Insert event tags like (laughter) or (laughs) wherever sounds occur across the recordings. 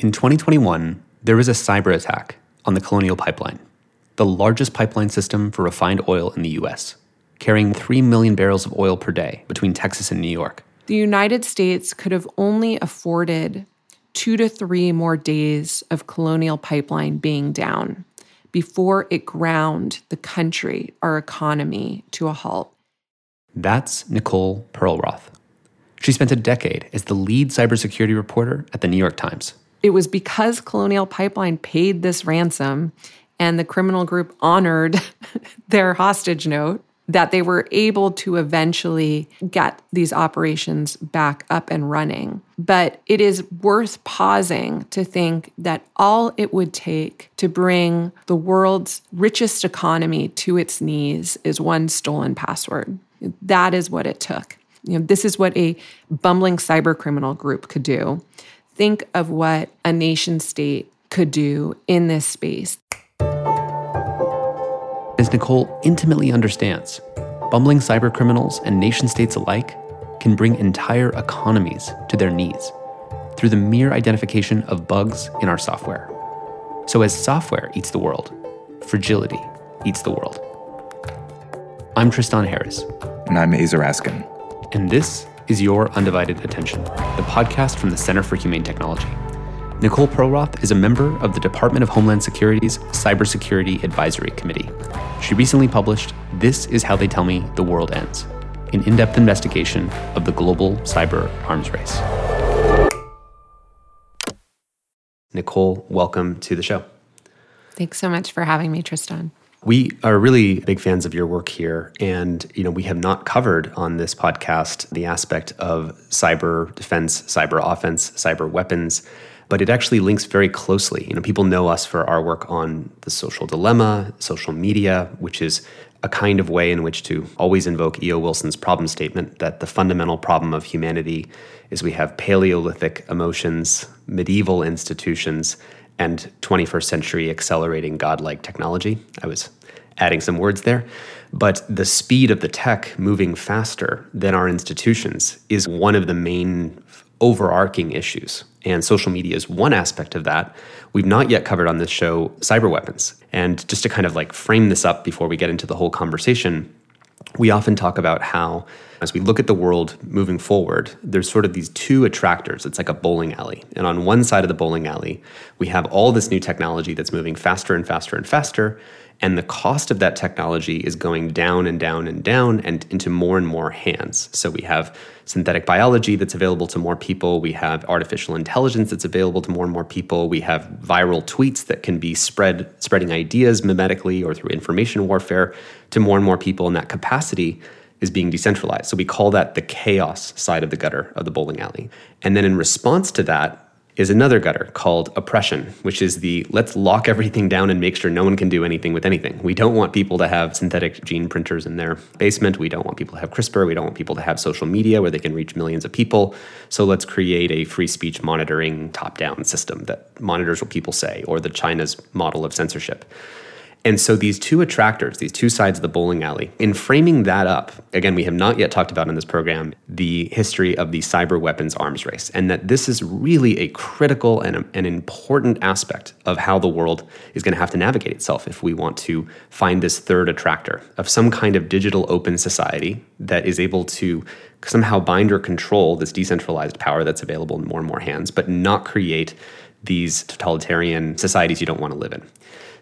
In 2021, there was a cyber attack on the Colonial Pipeline, the largest pipeline system for refined oil in the US, carrying 3 million barrels of oil per day between Texas and New York. The United States could have only afforded two to three more days of Colonial Pipeline being down before it ground the country, our economy, to a halt. That's Nicole Perlroth. She spent a decade as the lead cybersecurity reporter at the New York Times. It was because Colonial Pipeline paid this ransom and the criminal group honored (laughs) their hostage note that they were able to eventually get these operations back up and running. But it is worth pausing to think that all it would take to bring the world's richest economy to its knees is one stolen password. That is what it took. You know, this is what a bumbling cyber criminal group could do. Think of what a nation state could do in this space. As Nicole intimately understands, bumbling cyber criminals and nation states alike can bring entire economies to their knees through the mere identification of bugs in our software. So, as software eats the world, fragility eats the world. I'm Tristan Harris. And I'm Aza Raskin and this is Your Undivided Attention, the podcast from the Center for Humane Technology. Nicole Perlroth is a member of the Department of Homeland Security's Cybersecurity Advisory Committee. She recently published This Is How They Tell Me the World Ends, an in depth investigation of the global cyber arms race. Nicole, welcome to the show. Thanks so much for having me, Tristan. We are really big fans of your work here. And, you know, we have not covered on this podcast the aspect of cyber defense, cyber offense, cyber weapons, but it actually links very closely. You know, people know us for our work on the social dilemma, social media, which is a kind of way in which to always invoke E.O. Wilson's problem statement that the fundamental problem of humanity is we have Paleolithic emotions, medieval institutions, and 21st century accelerating godlike technology. I was adding some words there. But the speed of the tech moving faster than our institutions is one of the main overarching issues. And social media is one aspect of that. We've not yet covered on this show cyber weapons. And just to kind of like frame this up before we get into the whole conversation, we often talk about how as we look at the world moving forward, there's sort of these two attractors. It's like a bowling alley. And on one side of the bowling alley, we have all this new technology that's moving faster and faster and faster. And the cost of that technology is going down and down and down and into more and more hands. So we have synthetic biology that's available to more people. We have artificial intelligence that's available to more and more people. We have viral tweets that can be spread, spreading ideas mimetically or through information warfare to more and more people. And that capacity is being decentralized. So we call that the chaos side of the gutter of the bowling alley. And then in response to that, is another gutter called oppression, which is the let's lock everything down and make sure no one can do anything with anything. We don't want people to have synthetic gene printers in their basement. We don't want people to have CRISPR. We don't want people to have social media where they can reach millions of people. So let's create a free speech monitoring top down system that monitors what people say, or the China's model of censorship. And so these two attractors, these two sides of the bowling alley, in framing that up, again, we have not yet talked about in this program the history of the cyber weapons arms race, and that this is really a critical and an important aspect of how the world is going to have to navigate itself if we want to find this third attractor of some kind of digital open society that is able to somehow bind or control this decentralized power that's available in more and more hands, but not create these totalitarian societies you don't want to live in.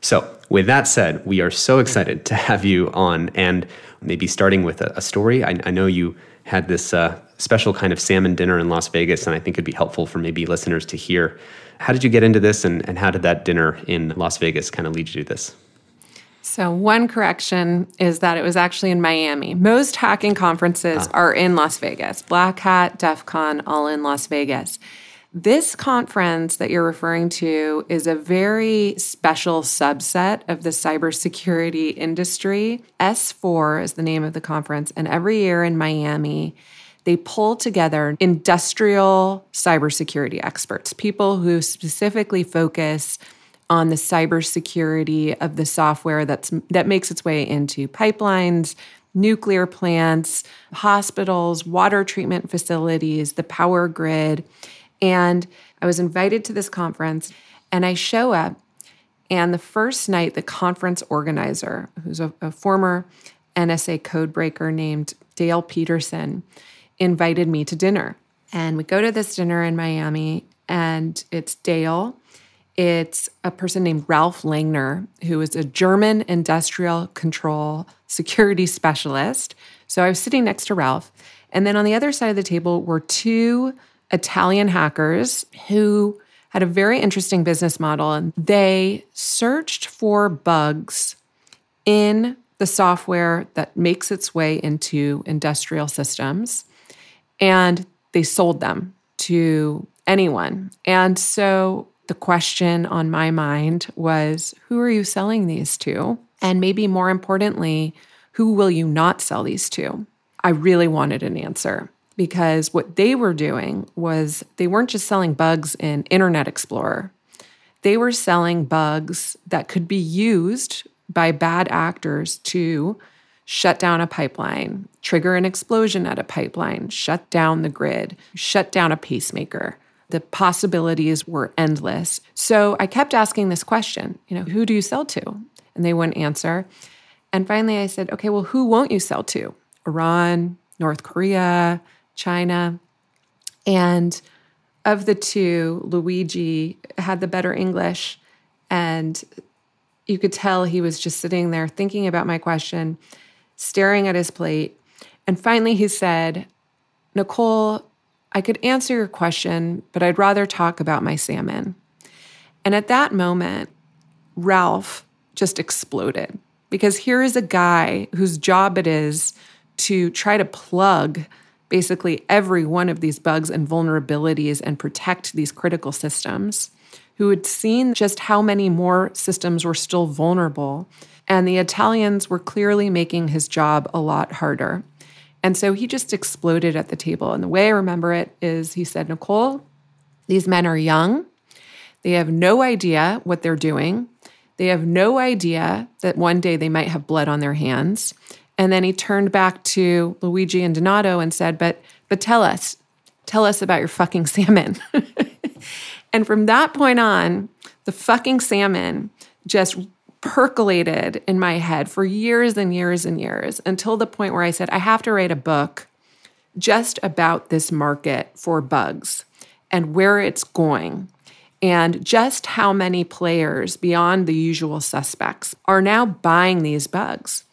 So, with that said, we are so excited to have you on and maybe starting with a, a story. I, I, know you had this uh, special kind of salmon dinner in Las Vegas, and I think it'd be helpful for maybe listeners to hear. How did you get into this, and, and how did that dinner in Las Vegas kind of lead you to this? So, one correction is that it was actually in Miami. Most hacking conferences ah. are in Las Vegas. Black Hat, DEF CON, all in Las Vegas. This conference that you're referring to is a very special subset of the cybersecurity industry. S4 is the name of the conference, and every year in Miami, they pull together industrial cybersecurity experts, people who specifically focus on the cybersecurity of the software that's that makes its way into pipelines, nuclear plants, hospitals, water treatment facilities, the power grid. And I was invited to this conference and I show up. And the first night, the conference organizer, who's a, a former NSA codebreaker named Dale Peterson, invited me to dinner. And we go to this dinner in Miami, and it's Dale. It's a person named Ralph Langner, who is a German industrial control security specialist. So I was sitting next to Ralph. And then on the other side of the table were two Italian hackers who had a very interesting business model. And they searched for bugs in the software that makes its way into industrial systems. And they sold them to anyone. And so the question on my mind was who are you selling these to? And maybe more importantly, who will you not sell these to? I really wanted an answer because what they were doing was they weren't just selling bugs in Internet Explorer. They were selling bugs that could be used by bad actors to shut down a pipeline, trigger an explosion at a pipeline, shut down the grid, shut down a pacemaker. The possibilities were endless. So I kept asking this question, you know, who do you sell to? And they wouldn't answer. And finally I said, okay, well, who won't you sell to? Iran, North Korea, China. And of the two, Luigi had the better English. And you could tell he was just sitting there thinking about my question staring at his plate. And finally, he said, Nicole, I could answer your question, but I'd rather talk about my salmon. And at that moment, Ralph just exploded because here is a guy whose job it is to try to plug basically every one of these bugs and vulnerabilities and protect these critical systems, who had seen just how many more systems were still vulnerable and the Italians were clearly making his job a lot harder. And so he just exploded at the table. And the way I remember it is he said, Nicole, these men are young. They have no idea what they're doing. They have no idea that one day they might have blood on their hands. And then he turned back to Luigi and Donato and said, But but tell us, tell us about your fucking salmon. (laughs) and from that point on, the fucking salmon just percolated in my head for years and years and years until the point where I said, I have to write a book just about this market for bugs and where it's going and just how many players beyond the usual suspects are now buying these bugs.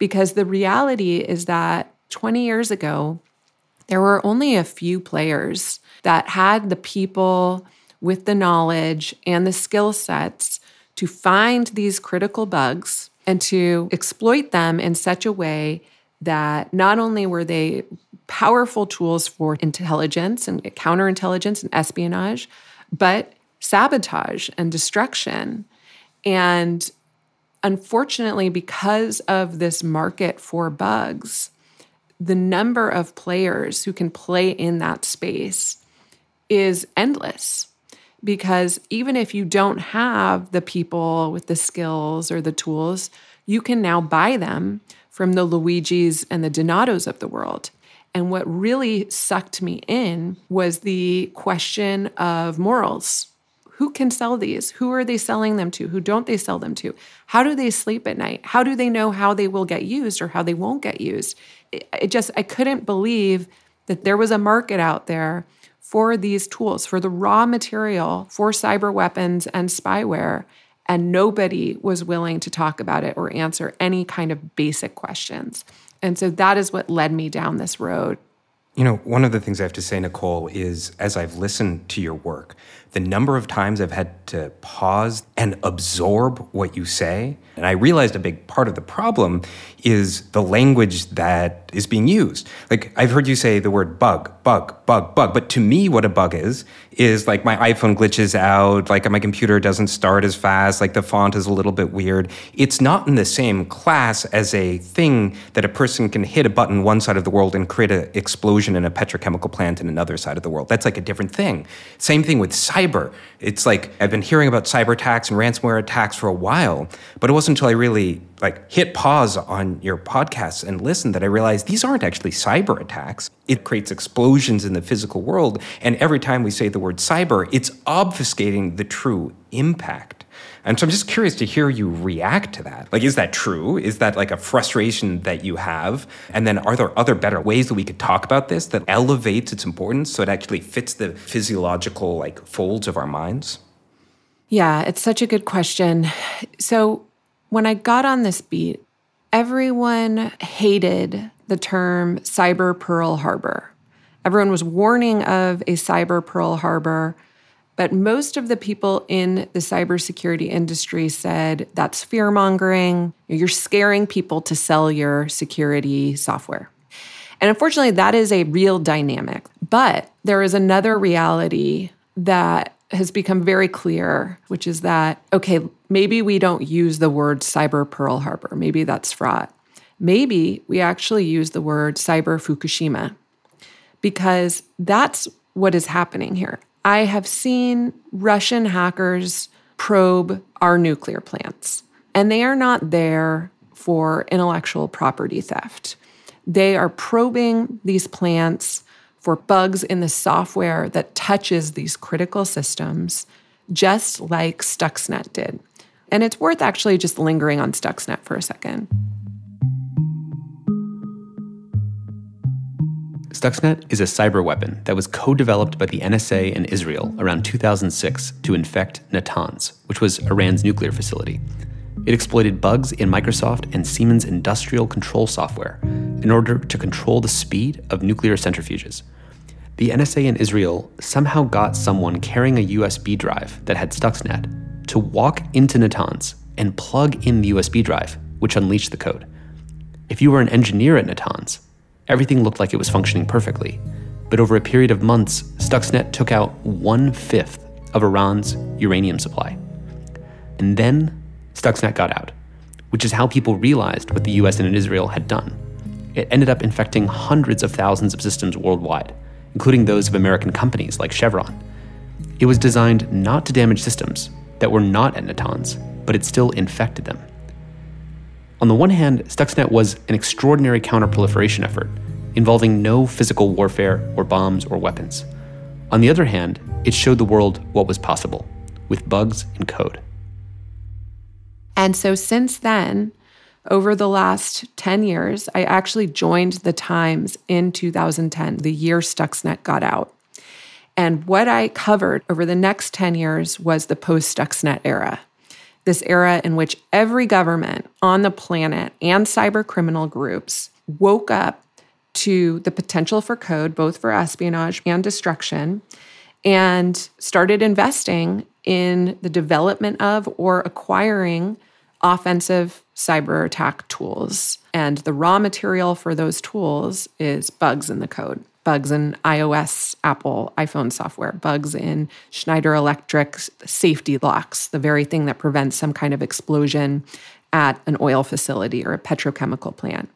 Because the reality is that 20 years ago, there were only a few players that had the people with the knowledge and the skill sets to find these critical bugs and to exploit them in such a way that not only were they powerful tools for intelligence and counterintelligence and espionage, but sabotage and destruction. And unfortunately, because of this market for bugs, the number of players who can play in that space is endless because even if you don't have the people with the skills or the tools, you can now buy them from the Luigis and the Donatos of the world. And what really sucked me in was the question of morals. Who can sell these? Who are they selling them to? Who don't they sell them to? How do they sleep at night? How do they know how they will get used or how they won't get used? It, it just, I couldn't believe that there was a market out there for these tools, for the raw material for cyber weapons and spyware. And nobody was willing to talk about it or answer any kind of basic questions. And so that is what led me down this road. You know, one of the things I have to say, Nicole, is as I've listened to your work, the number of times I've had to pause and absorb what you say. And I realized a big part of the problem is the language that is being used. Like, I've heard you say the word bug, bug, bug, bug. But to me, what a bug is, is like my iPhone glitches out, like my computer doesn't start as fast, like the font is a little bit weird. It's not in the same class as a thing that a person can hit a button one side of the world and create an explosion in a petrochemical plant in another side of the world. That's like a different thing. Same thing with cyber. It's like I've been hearing about cyber attacks and ransomware attacks for a while, but it wasn't until I really like hit pause on your podcasts and listened that I realized these aren't actually cyber attacks. It creates explosions in the physical world, and every time we say the word cyber, it's obfuscating the true impact. And so I'm just curious to hear you react to that. Like, is that true? Is that like a frustration that you have? And then are there other better ways that we could talk about this that elevates its importance so it actually fits the physiological like folds of our minds? Yeah, it's such a good question. So when I got on this beat, everyone hated the term cyber Pearl Harbor. Everyone was warning of a cyber Pearl Harbor. But most of the people in the cybersecurity industry said that's fear mongering. You're scaring people to sell your security software. And unfortunately, that is a real dynamic. But there is another reality that has become very clear, which is that, okay, maybe we don't use the word cyber Pearl Harbor. Maybe that's fraught. Maybe we actually use the word cyber Fukushima because that's what is happening here. I have seen Russian hackers probe our nuclear plants, and they are not there for intellectual property theft. They are probing these plants for bugs in the software that touches these critical systems, just like Stuxnet did. And it's worth actually just lingering on Stuxnet for a second. Stuxnet is a cyber weapon that was co developed by the NSA and Israel around 2006 to infect Natanz, which was Iran's nuclear facility. It exploited bugs in Microsoft and Siemens industrial control software in order to control the speed of nuclear centrifuges. The NSA in Israel somehow got someone carrying a USB drive that had Stuxnet to walk into Natanz and plug in the USB drive, which unleashed the code. If you were an engineer at Natanz, everything looked like it was functioning perfectly. But over a period of months, Stuxnet took out one fifth of Iran's uranium supply. And then Stuxnet got out, which is how people realized what the US and Israel had done. It ended up infecting hundreds of thousands of systems worldwide, including those of American companies like Chevron. It was designed not to damage systems that were not Natanz, but it still infected them. On the one hand, Stuxnet was an extraordinary counterproliferation effort, involving no physical warfare or bombs or weapons. On the other hand, it showed the world what was possible with bugs and code. And so since then, over the last 10 years, I actually joined the Times in 2010, the year Stuxnet got out. And what I covered over the next 10 years was the post Stuxnet era this era in which every government on the planet and cyber criminal groups woke up to the potential for code, both for espionage and destruction, and started investing in the development of or acquiring offensive cyber attack tools. And the raw material for those tools is bugs in the code bugs in iOS, Apple, iPhone software, bugs in Schneider Electric safety locks, the very thing that prevents some kind of explosion at an oil facility or a petrochemical plant.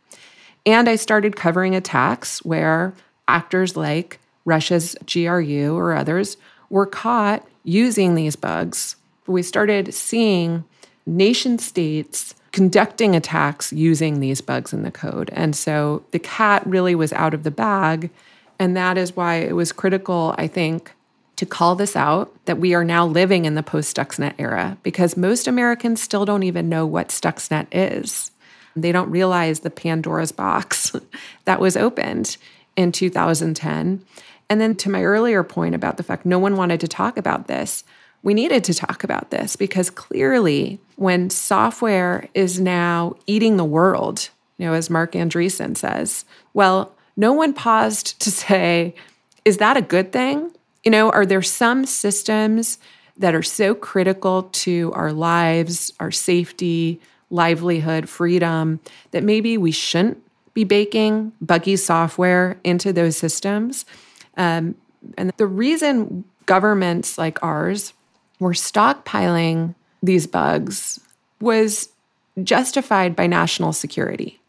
And I started covering attacks where actors like Russia's GRU or others were caught using these bugs. We started seeing nation states conducting attacks using these bugs in the code. And so the cat really was out of the bag and that is why it was critical, I think, to call this out that we are now living in the post Stuxnet era because most Americans still don't even know what Stuxnet is. They don't realize the Pandora's box (laughs) that was opened in 2010. And then to my earlier point about the fact no one wanted to talk about this, we needed to talk about this because clearly when software is now eating the world, you know, as Marc Andreessen says, well, no one paused to (laughs) say, is that a good thing? You know, are there some systems that are so critical to our lives, our safety, livelihood, freedom, that maybe we shouldn't be baking buggy software into those systems? Um, and the reason governments like ours were stockpiling these bugs was justified by national security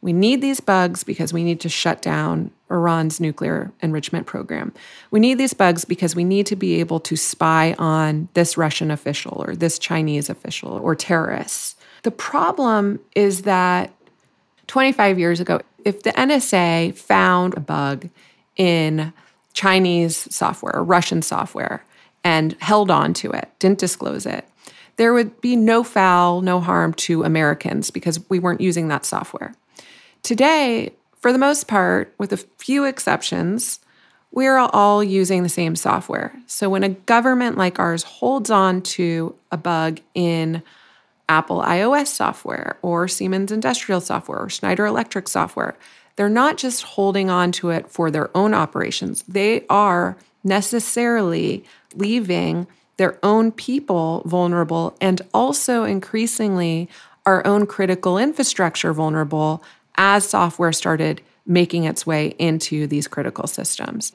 We need these bugs because we need to shut down Iran's nuclear enrichment program. We need these bugs because we need to be able to spy on this Russian official or this Chinese official or terrorists. The problem is that 25 years ago, if the NSA found a bug in Chinese software or Russian software and held on to it, didn't disclose it, there would be no foul, no harm to Americans because we weren't using that software. Today, for the most part, with a few exceptions, we're all using the same software. So when a government like ours holds on to a bug in Apple iOS software or Siemens industrial software or Schneider electric software, they're not just holding on to it for their own operations. They are necessarily leaving their own people vulnerable and also increasingly our own critical infrastructure vulnerable as software started making its way into these critical systems.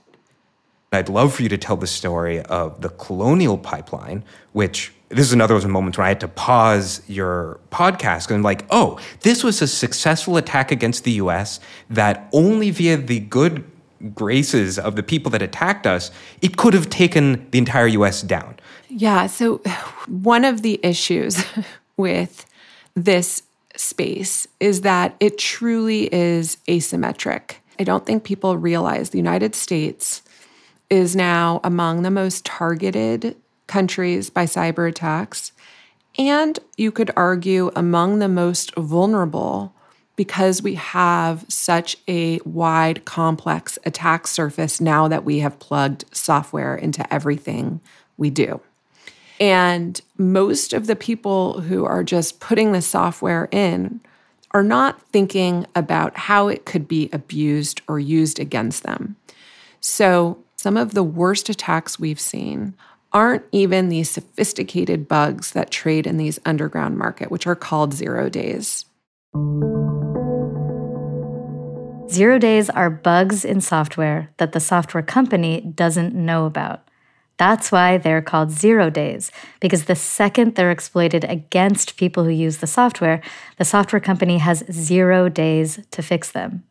I'd love for you to tell the story of the colonial pipeline, which this is another one of those moments where I had to pause your podcast and like, oh, this was a successful attack against the US that only via the good graces of the people that attacked us, it could have taken the entire US down. Yeah. So, one of the issues (laughs) with this space is that it truly is asymmetric. I don't think people realize the United States is now among the most targeted countries by cyber attacks. And you could argue among the most vulnerable because we have such a wide, complex attack surface now that we have plugged software into everything we do. And most of the people who are just putting the software in are not thinking about how it could be abused or used against them. So, some of the worst attacks we've seen aren't even these sophisticated bugs that trade in these underground market, which are called zero days. Zero days are bugs in software that the software company doesn't know about. That's why they're called zero days, because the second they're exploited against people who use the software, the software company has zero days to fix them.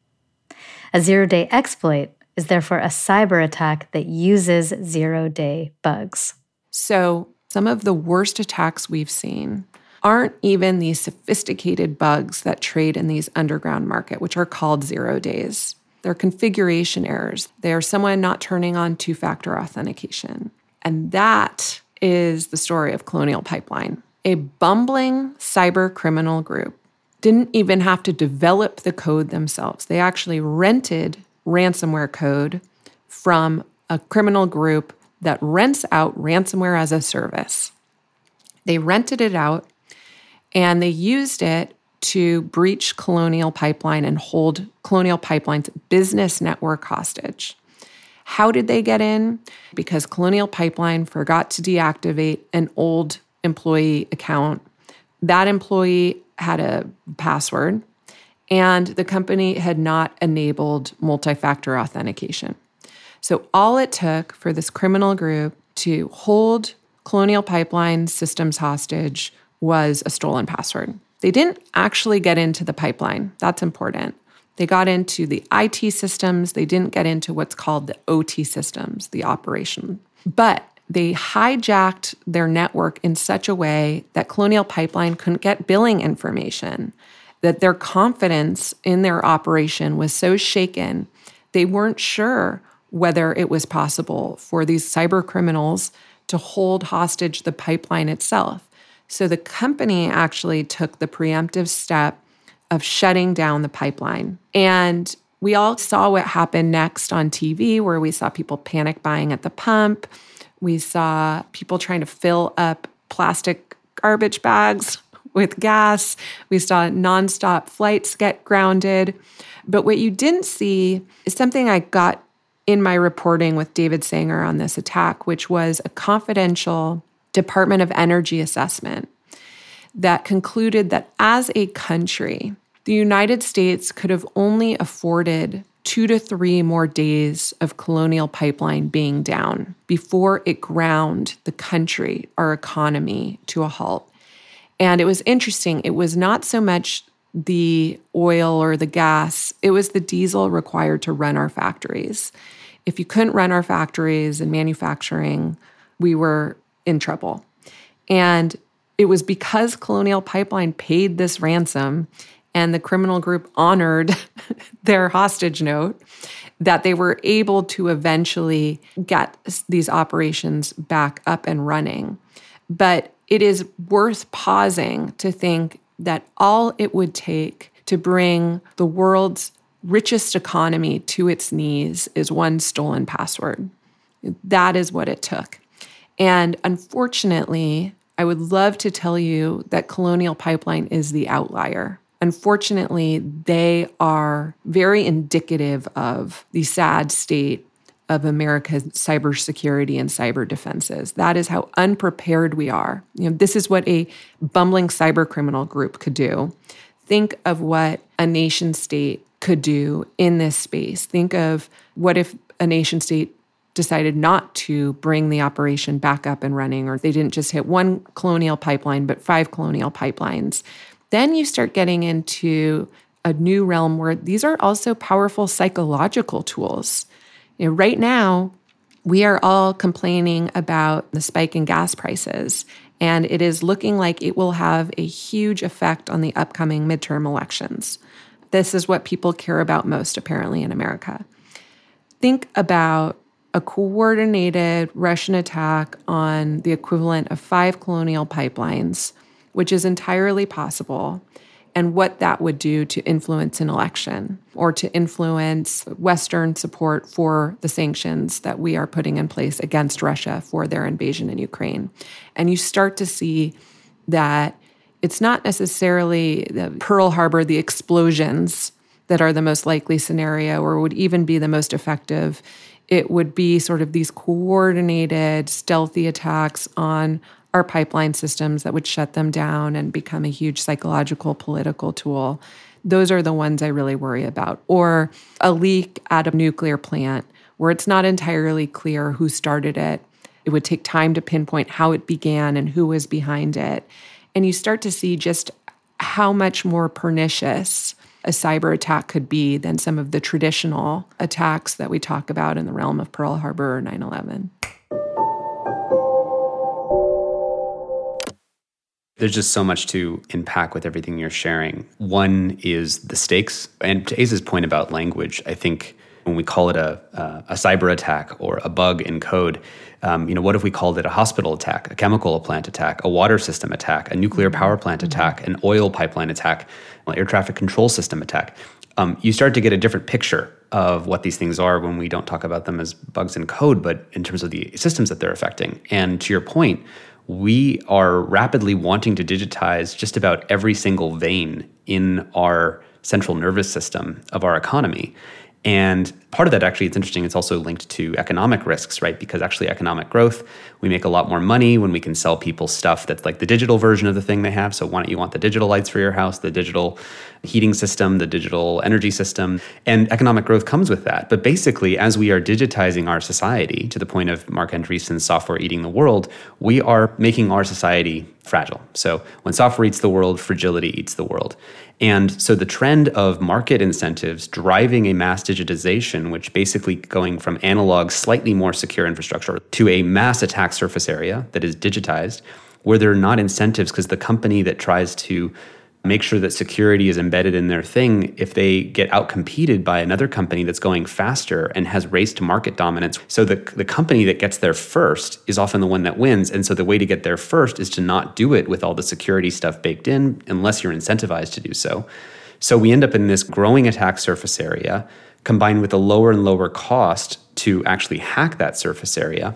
A zero day exploit is therefore a cyber attack that uses zero day bugs. So, some of the worst attacks we've seen aren't even these sophisticated bugs that trade in these underground market, which are called zero days. They're configuration errors. They are someone not turning on two factor authentication. And that is the story of Colonial Pipeline. A bumbling cyber criminal group didn't even have to develop the code themselves. They actually rented ransomware code from a criminal group that rents out ransomware as a service. They rented it out and they used it to breach Colonial Pipeline and hold Colonial Pipeline's business network hostage. How did they get in? Because Colonial Pipeline forgot to deactivate an old employee account. That employee had a password, and the company had not enabled multi factor authentication. So, all it took for this criminal group to hold Colonial Pipeline systems hostage was a stolen password. They didn't actually get into the pipeline. That's important. They got into the IT systems. They didn't get into what's called the OT systems, the operation. But they hijacked their network in such a way that Colonial Pipeline couldn't get billing information, that their confidence in their operation was so shaken, they weren't sure whether it was possible for these cyber criminals to hold hostage the pipeline itself. So the company actually took the preemptive step of shutting down the pipeline. And we all saw what happened next on TV, where we saw people panic buying at the pump. We saw people trying to fill up plastic garbage bags with gas. We saw nonstop flights get grounded. But what you didn't see is something I got in my reporting with David Sanger on this attack, which was a confidential Department of Energy assessment that concluded that as a country, the United States could have only afforded two to three more days of colonial pipeline being down before it ground the country, our economy, to a halt. And it was interesting. It was not so much the oil or the gas, it was the diesel required to run our factories. If you couldn't run our factories and manufacturing, we were in trouble. And it was because Colonial Pipeline paid this ransom and the criminal group honored (laughs) their hostage note that they were able to eventually get these operations back up and running. But it is worth pausing to think that all it would take to bring the world's richest economy to its knees is one stolen password. That is what it took. And unfortunately, I would love to tell you that Colonial Pipeline is the outlier. Unfortunately, they are very indicative of the sad state of America's cybersecurity and cyber defenses. That is how unprepared we are. You know, this is what a bumbling cyber criminal group could do. Think of what a nation state could do in this space. Think of what if a nation state decided not to bring the operation back up and running, or they didn't just hit one colonial pipeline, but five colonial pipelines. Then you start getting into a new realm where these are also powerful psychological tools. You know, right now, we are all complaining about the spike in gas prices, and it is looking like it will have a huge effect on the upcoming midterm elections. This is what people care about most, apparently, in America. Think about a coordinated Russian attack on the equivalent of five colonial pipelines, which is entirely possible and what that would do to influence an election or to influence Western support for the sanctions that we are putting in place against Russia for their invasion in Ukraine. And you start to see that it's not necessarily the Pearl Harbor, the explosions that are the most likely scenario or would even be the most effective. It would be sort of these coordinated, stealthy attacks on our pipeline systems that would shut them down and become a huge psychological political tool. Those are the ones I really worry about. Or a leak at a nuclear plant where it's not entirely clear who started it. It would take time to pinpoint how it began and who was behind it. And you start to see just how much more pernicious a cyber attack could be than some of the traditional attacks that we talk about in the realm of Pearl Harbor or 9 11. There's just so much to unpack with everything you're sharing. One is the stakes. And to Aza's point about language, I think when we call it a, uh, a cyber attack or a bug in code, um, you know, what if we called it a hospital attack, a chemical plant attack, a water system attack, a nuclear power plant mm-hmm. attack, an oil pipeline attack, an air traffic control system attack? Um, you start to get a different picture of what these things are when we don't talk about them as bugs in code, but in terms of the systems that they're affecting. And to your point, we are rapidly wanting to digitize just about every single vein in our central nervous system of our economy. And part of that, actually, it's interesting, it's also linked to economic risks, right? Because actually, economic growth, we make a lot more money when we can sell people stuff that's like the digital version of the thing they have. So, why don't you want the digital lights for your house, the digital heating system, the digital energy system? And economic growth comes with that. But basically, as we are digitizing our society to the point of Marc Andreessen's software eating the world, we are making our society fragile. So, when software eats the world, fragility eats the world. And so the trend of market incentives driving a mass digitization, which basically going from analog, slightly more secure infrastructure to a mass attack surface area that is digitized, where there are not incentives because the company that tries to make sure that security is embedded in their thing if they get outcompeted by another company that's going faster and has raced to market dominance. So the, the company that gets there first is often the one that wins. And so the way to get there first is to not do it with all the security stuff baked in unless you're incentivized to do so. So we end up in this growing attack surface area combined with a lower and lower cost to actually hack that surface area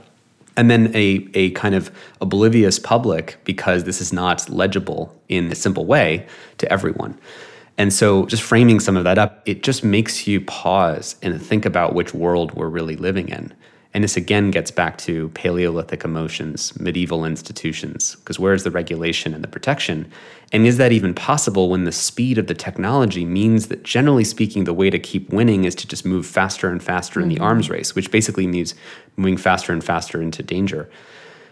and then a, a kind of oblivious public because this is not legible in a simple way to everyone. And so, just framing some of that up, it just makes you pause and think about which world we're really living in. And this again gets back to Paleolithic emotions, medieval institutions, because where's the regulation and the protection? And is that even possible when the speed of the technology means that, generally speaking, the way to keep winning is to just move faster and faster mm-hmm. in the mm-hmm. arms race, which basically means moving faster and faster into danger?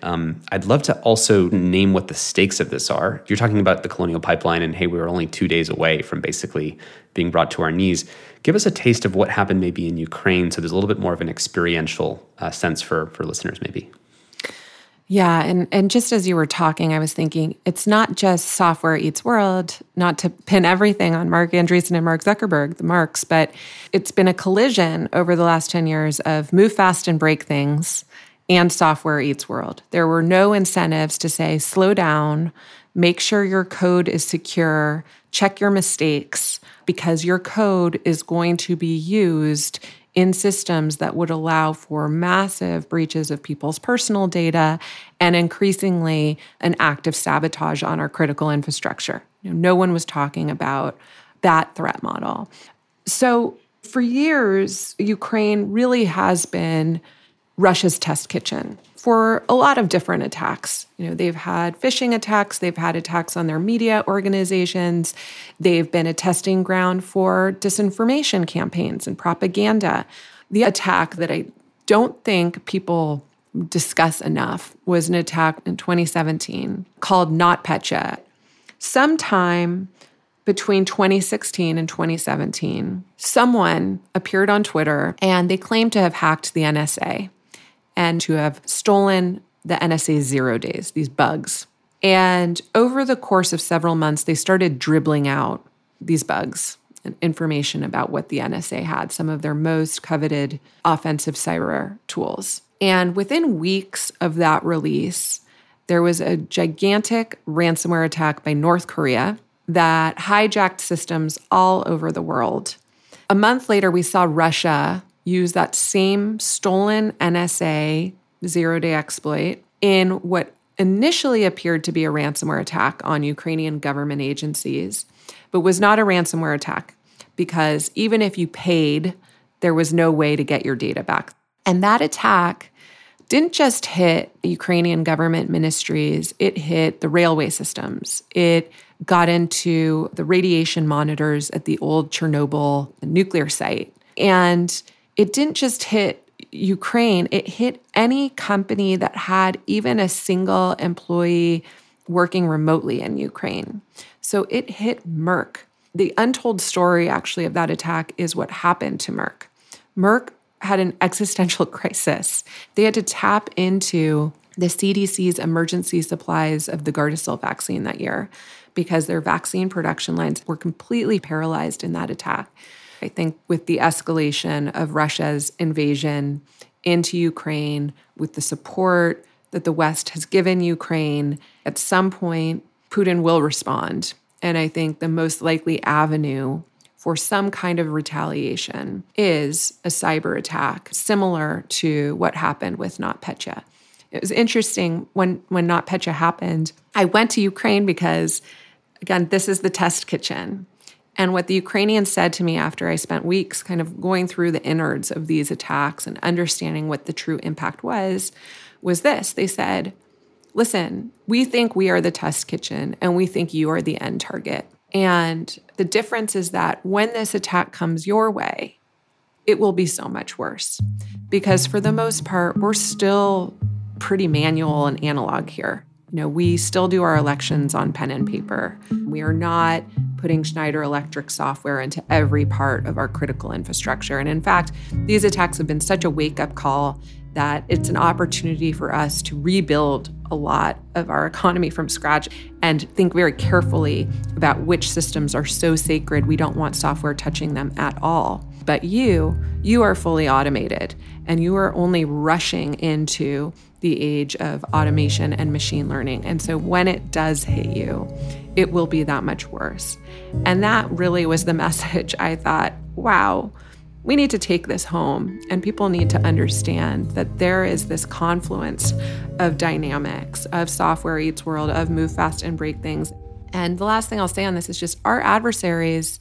Um, I'd love to also name what the stakes of this are. You're talking about the colonial pipeline, and hey, we were only two days away from basically being brought to our knees. Give us a taste of what happened maybe in Ukraine so there's a little bit more of an experiential uh, sense for, for listeners, maybe. Yeah, and and just as you were talking, I was thinking it's not just software eats world, not to pin everything on Marc Andreessen and Mark Zuckerberg, the Marks, but it's been a collision over the last 10 years of move fast and break things and software eats world. There were no incentives to say slow down, make sure your code is secure, check your mistakes because your code is going to be used in systems that would allow for massive breaches of people's personal data and increasingly an active sabotage on our critical infrastructure. No one was talking about that threat model. So, for years, Ukraine really has been Russia's test kitchen for a lot of different attacks. You know, they've had phishing attacks, they've had attacks on their media organizations, they've been a testing ground for disinformation campaigns and propaganda. The attack that I don't think people discuss enough was an attack in 2017 called NotPetya. Sometime between 2016 and 2017, someone appeared on Twitter and they claimed to have hacked the NSA and to have stolen the NSA zero days, these bugs. And over the course of several months, they started dribbling out these bugs and information about what the NSA had, some of their most coveted offensive cyber tools. And within weeks of that release, there was a gigantic ransomware attack by North Korea that hijacked systems all over the world. A month later, we saw Russia use that same stolen NSA zero day exploit in what initially appeared to be a ransomware attack on Ukrainian government agencies, but was not a ransomware attack because even if you paid, there was no way to get your data back. And that attack didn't just hit the Ukrainian government ministries, it hit the railway systems. It got into the radiation monitors at the old Chernobyl nuclear site. And it didn't just hit Ukraine, it hit any company that had even a single employee working remotely in Ukraine. So it hit Merck. The untold story, actually, of that attack is what happened to Merck. Merck had an existential (laughs) crisis. They had to tap into the CDC's emergency supplies of the Gardasil vaccine that year because their vaccine production lines were completely paralyzed in that attack. I think with the escalation of Russia's invasion into Ukraine, with the support that the West has given Ukraine, at some point, Putin will respond. And I think the most likely avenue for some kind of retaliation is a cyber attack, similar to what happened with NotPetya. It was interesting when when NotPetya happened. I went to Ukraine because, again, this is the test kitchen. And what the Ukrainians said to me after I spent weeks kind of going through the innards of these attacks and understanding what the true impact was was this. They said, Listen, we think we are the test kitchen and we think you are the end target. And the difference is that when this attack comes your way, it will be so much worse. Because for the most part, we're still pretty manual and analog here. You know, we still do our elections on pen and paper. We are not putting Schneider Electric software into every part of our critical infrastructure. And in fact, these attacks have been such a wake up call that it's an opportunity for us to rebuild a lot of our economy from scratch and think very carefully about which systems are so sacred we don't want software touching them at all. But you, you are fully automated and you are only rushing into the age of automation and machine learning. And so when it does hit you, it will be that much worse. And that really was the (laughs) message I thought, wow, we need to take this home. And people need to understand that there is this confluence of dynamics, of software eats world, of move fast and break things. And the last thing I'll say on this is just our adversaries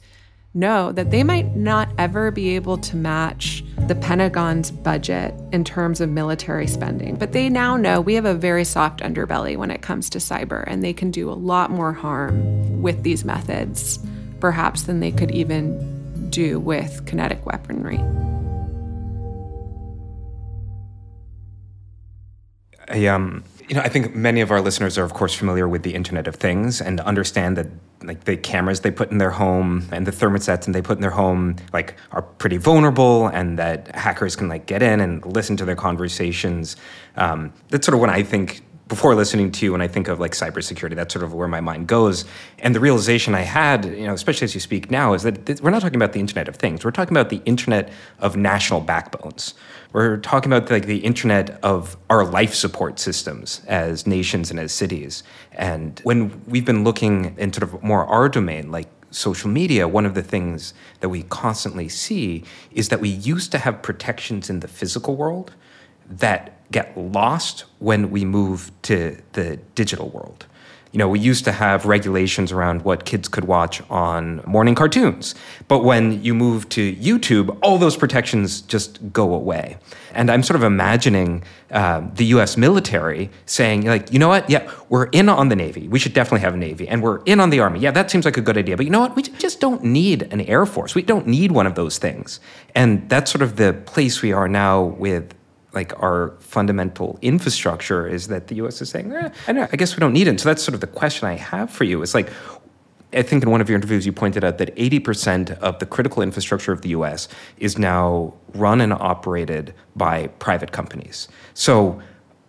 know that they might not ever be able to match the Pentagon's budget in terms of military spending. But they now know we have a very soft underbelly when it comes to cyber, and they can do a lot more harm with these methods, perhaps, than they could even do with kinetic weaponry. I, um, You know, I think many of our listeners are, of course, familiar with the Internet of Things and understand that, like, the cameras they put in their home and the thermostats and they put in their home, like, are pretty vulnerable, and that hackers can like get in and listen to their conversations. Um, that's sort of when I think before listening to you, when I think of like cybersecurity, that's sort of where my mind goes. And the realization I had, you know, especially as you speak now, is that th- we're not talking about the Internet of Things. We're talking about the Internet of national backbones. We're talking about like the Internet of our life support systems as nations and as cities. And when we've been looking in sort of more our domain, like social media, one of the things that we constantly see is that we used to have protections in the physical world that get lost when we move to the digital world. You know, we used to have regulations around what kids could watch on morning cartoons. But when you move to YouTube, all those protections just go away. And I'm sort of imagining uh, the US military saying, like, you know what? Yeah, we're in on the Navy. We should definitely have a Navy. And we're in on the Army. Yeah, that seems like a good idea. But you know what? We just don't need an Air Force. We don't need one of those things. And that's sort of the place we are now with like our fundamental infrastructure is that the U.S. is saying, eh, I, know, I guess we don't need it. And so that's sort of the question I have for you. It's like, I think in one of your interviews you pointed out that 80% of the critical infrastructure of the US is now run and operated by private companies. So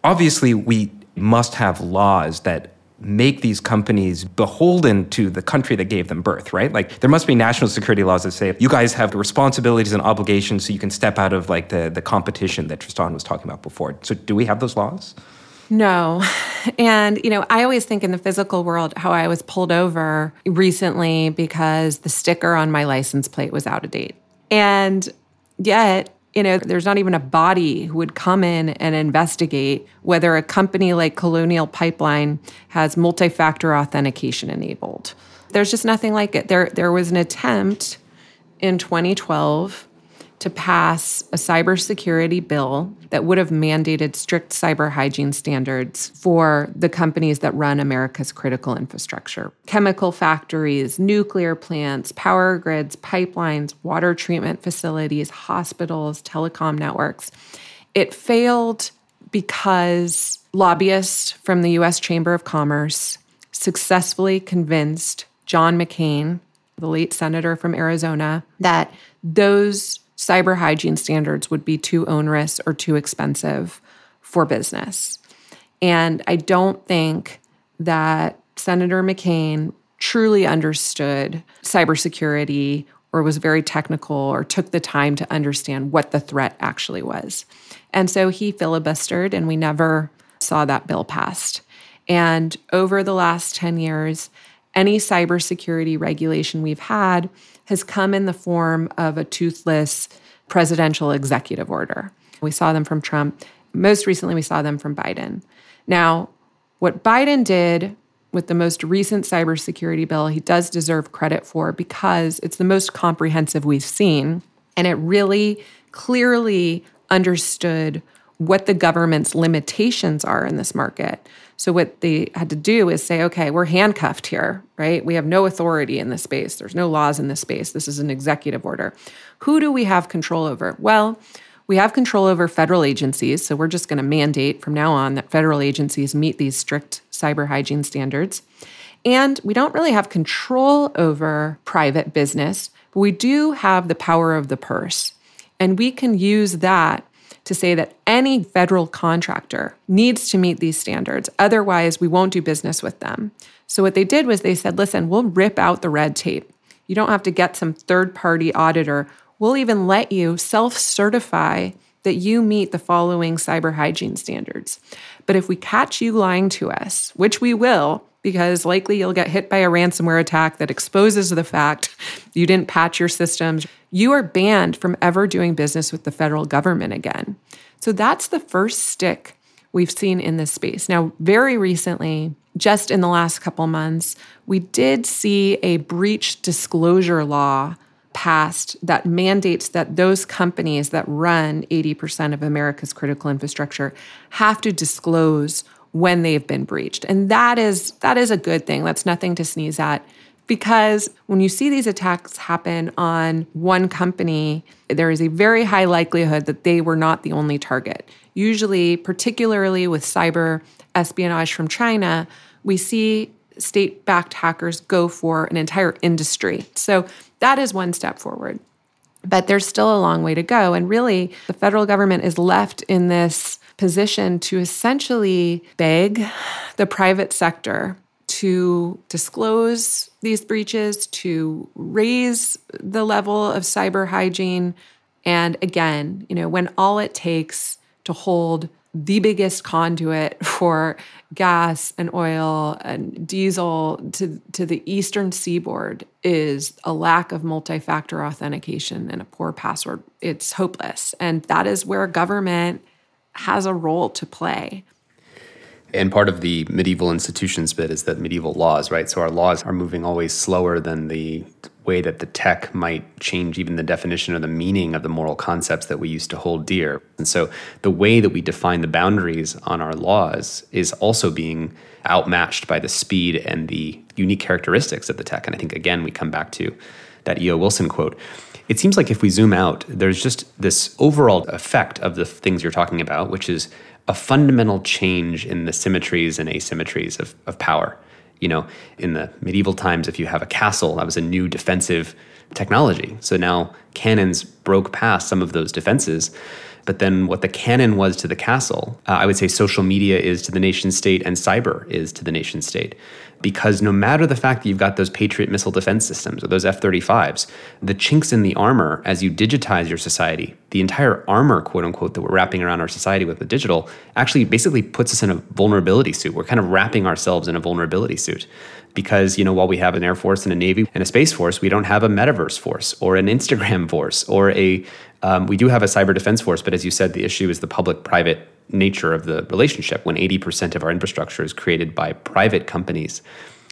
obviously we must have laws that make these companies beholden to the country that gave them birth, right? Like there must be national security laws that say you guys have responsibilities and obligations so you can step out of like the, the competition that Tristan was talking about before. So do we have those laws? No. (laughs) And, you know, I always think in the physical world how I was pulled over recently because the sticker on my license plate was out of date. And yet, you know, there's not even a body who would come in and investigate whether a company like Colonial Pipeline has multi-factor authentication enabled. There's just nothing like it. There there was an attempt in 2012 to pass a cybersecurity bill that would have mandated strict cyber hygiene standards for the companies that run America's critical infrastructure chemical factories, nuclear plants, power grids, pipelines, water treatment facilities, hospitals, telecom networks. It failed because lobbyists from the US Chamber of Commerce successfully convinced John McCain, the late senator from Arizona, that those cyber hygiene standards would be too onerous or too expensive for business. And I don't think that Senator McCain truly understood cybersecurity or was very technical or took the time to understand what the threat actually was. And so he filibustered, and we never saw that bill passed. And over the last 10 years, any cybersecurity regulation we've had has come in the form of a toothless presidential executive order. We saw them from Trump. Most recently, we saw them from Biden. Now, what Biden did with the most recent cybersecurity bill, he does deserve credit for because it's the most comprehensive we've seen. And it really clearly understood what the government's limitations are in this market. So, what they had to do is say, okay, we're handcuffed here, right? We have no authority in this space. There's no laws in this space. This is an executive order. Who do we have control over? Well, we have control over federal agencies. So, we're just going to mandate from now on that federal agencies meet these strict cyber hygiene standards. And we don't really have control over private business, but we do have the power of the purse. And we can use that to say that any federal contractor needs to meet these standards. Otherwise, we won't do business with them. So, what they did was they said, listen, we'll rip out the red tape. You don't have to get some third party auditor. We'll even let you self certify that you meet the following cyber hygiene standards. But if we catch you lying to us, which we will, because likely you'll get hit by a ransomware attack that exposes the fact you didn't patch your systems. You are banned from ever doing business with the federal government again. So that's the first stick we've seen in this space. Now, very recently, just in the last couple months, we did see a breach disclosure law passed that mandates that those companies that run 80% of America's critical infrastructure have to disclose when they've been breached. And that is that is a good thing. That's nothing to sneeze at because when you see these attacks happen on one company, there is a very high likelihood that they were not the only target. Usually, particularly with cyber espionage from China, we see state backed hackers go for an entire industry. So that is one step forward. But there's still a long way to go. And really, the federal government is left in this position to essentially beg the private sector to disclose these breaches, to raise the level of cyber hygiene. And again, you know, when all it takes to hold the biggest conduit (laughs) for gas and oil and diesel to, to the eastern seaboard is a lack of multi-factor authentication and a poor password it's hopeless and that is where government has a role to play and part of the medieval institutions bit is that medieval laws, right? So our laws are moving always slower than the way that the tech might change even the definition or the meaning of the moral concepts that we used to hold dear. And so the way that we define the boundaries on our laws is also being outmatched by the speed and the unique characteristics of the tech. And I think, again, we come back to that E.O. Wilson quote. It seems like if we zoom out, there's just this overall effect of the things you're talking about, which is a fundamental change in the symmetries and asymmetries of, of power. You know, in the medieval times, if you have a castle, that was a new defensive technology. So now cannons broke past some of those defenses. But then what the cannon was to the castle, uh, I would say social media is to the nation state and cyber is to the nation state because no matter the fact that you've got those Patriot missile defense systems or those F 35s, the chinks in the armor as you digitize your society, the entire armor, quote unquote, that we're wrapping around our society with the digital actually basically puts us in a vulnerability suit. We're kind of wrapping ourselves in a vulnerability suit because you know while we have an air force and a navy and a space force we don't have a metaverse force or an instagram force or a um, we do have a cyber defense force but as you said the issue is the public private nature of the relationship when 80% of our infrastructure is created by private companies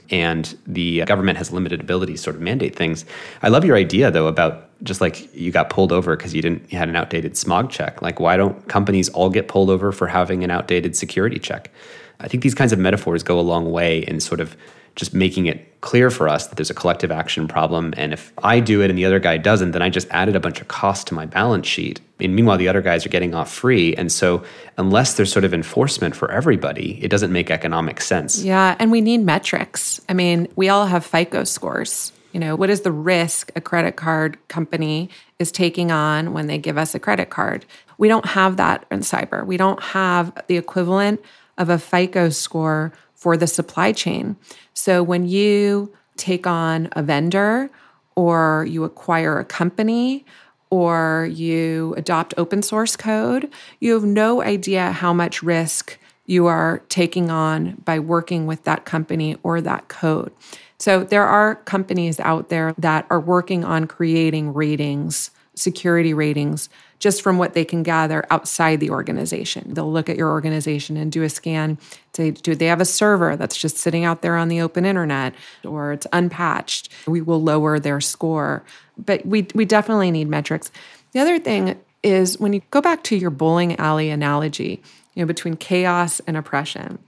and the government has limited ability to sort of mandate things. I love your idea though about just like you got pulled over because you didn't you had an outdated smog check. Like why don't companies all get pulled over for having an outdated security check? I think these kinds of metaphors go a long way in sort of just making it clear for us that there's a collective action problem. And if I do it and the other guy doesn't, then I just added a bunch of cost to my balance sheet. And meanwhile, the other guys are getting off free. And so, unless there's sort of enforcement for everybody, it doesn't make economic sense. Yeah. And we need metrics. I mean, we all have FICO scores. You know, what is the risk a credit card company is taking on when they give us a credit card? We don't have that in cyber. We don't have the equivalent of a FICO score for the supply chain. So when you take on a vendor or you acquire a company or you adopt open source code, you have no idea how much risk you are taking on by working with that company or that code. So there are companies out there that are working on creating ratings, security ratings just from what they can gather outside the organization. They'll look at your organization and do a scan. Say, do they have a server that's just sitting out there on the open internet or it's unpatched? We will lower their score. But we, we definitely need metrics. The other thing is when you go back to your bowling alley analogy, you know, between chaos and oppression.